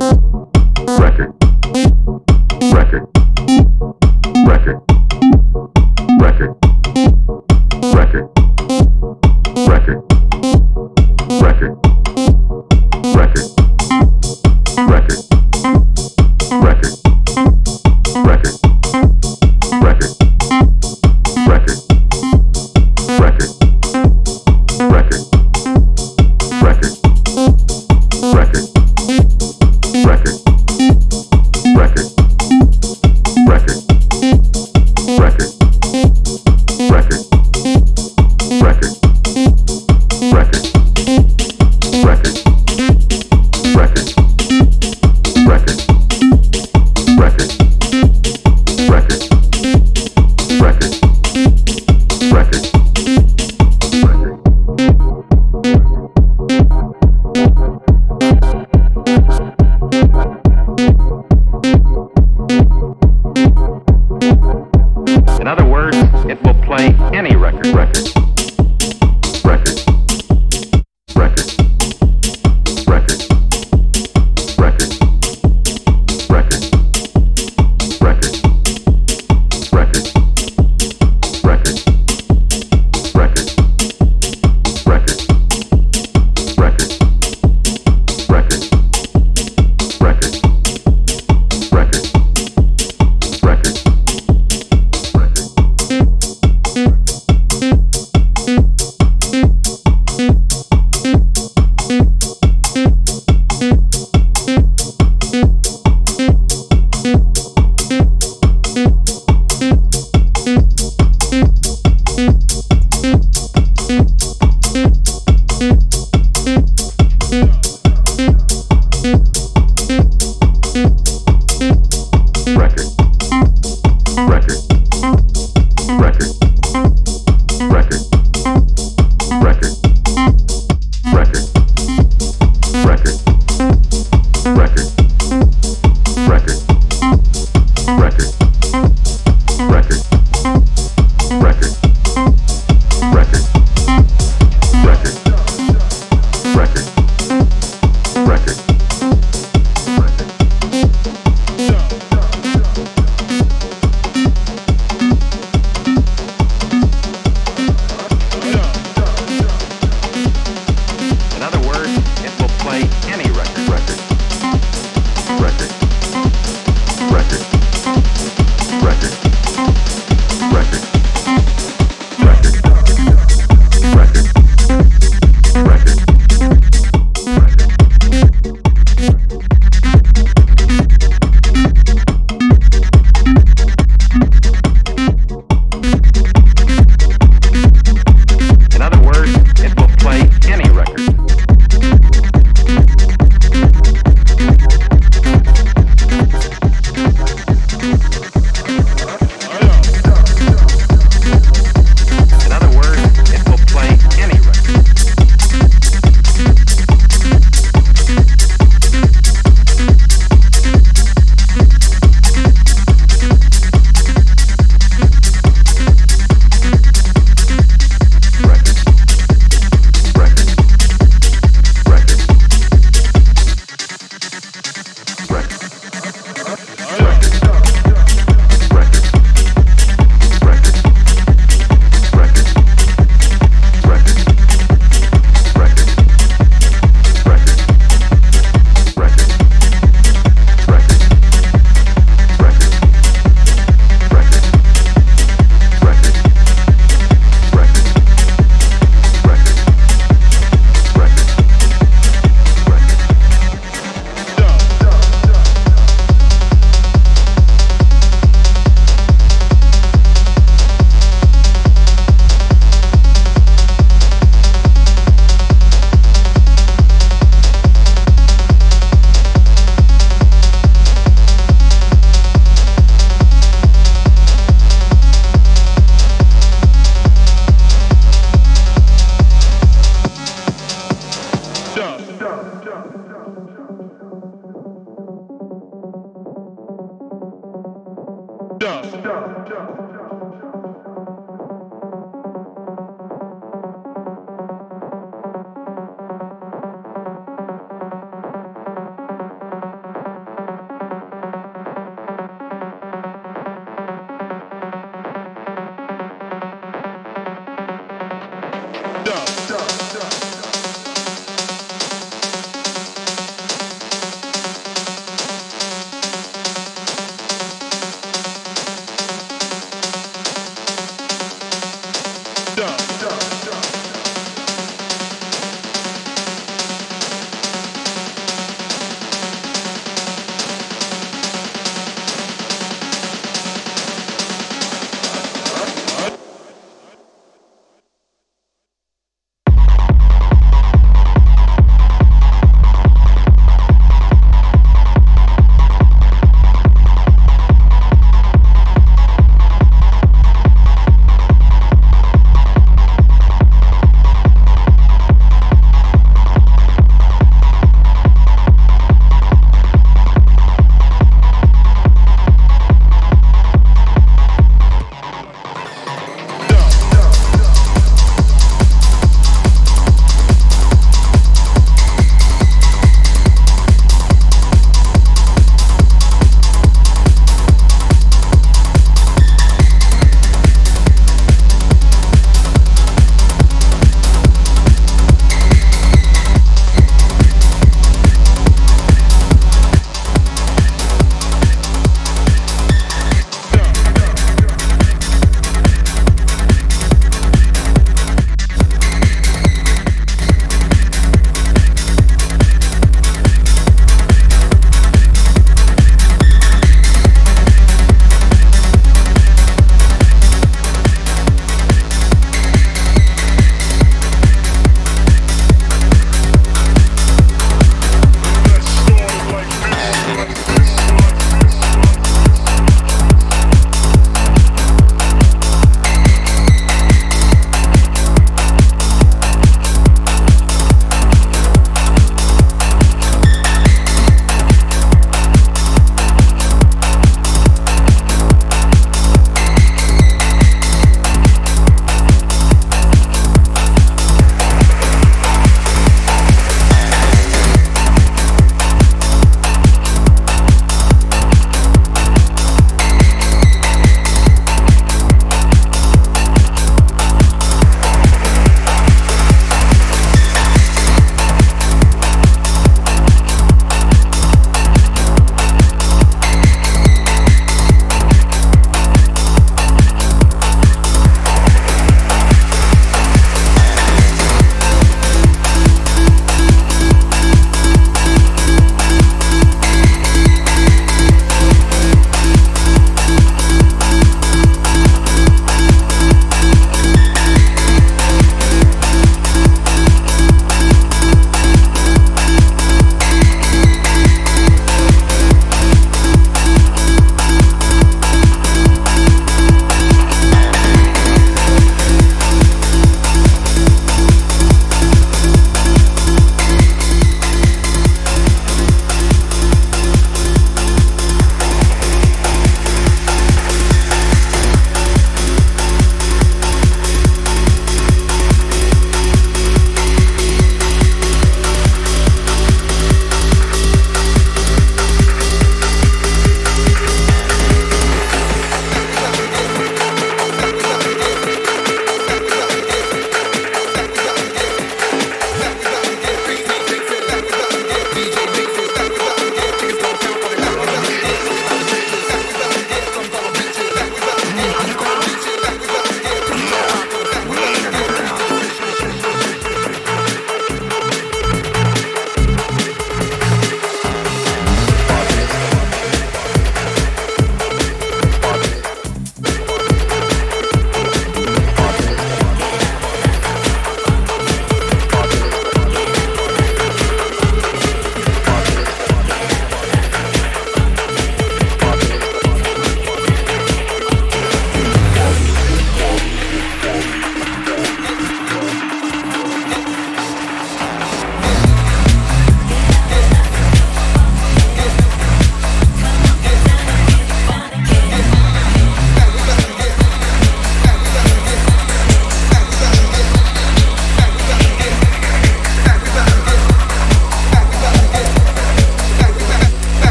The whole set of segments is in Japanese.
You.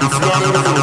It's not enough.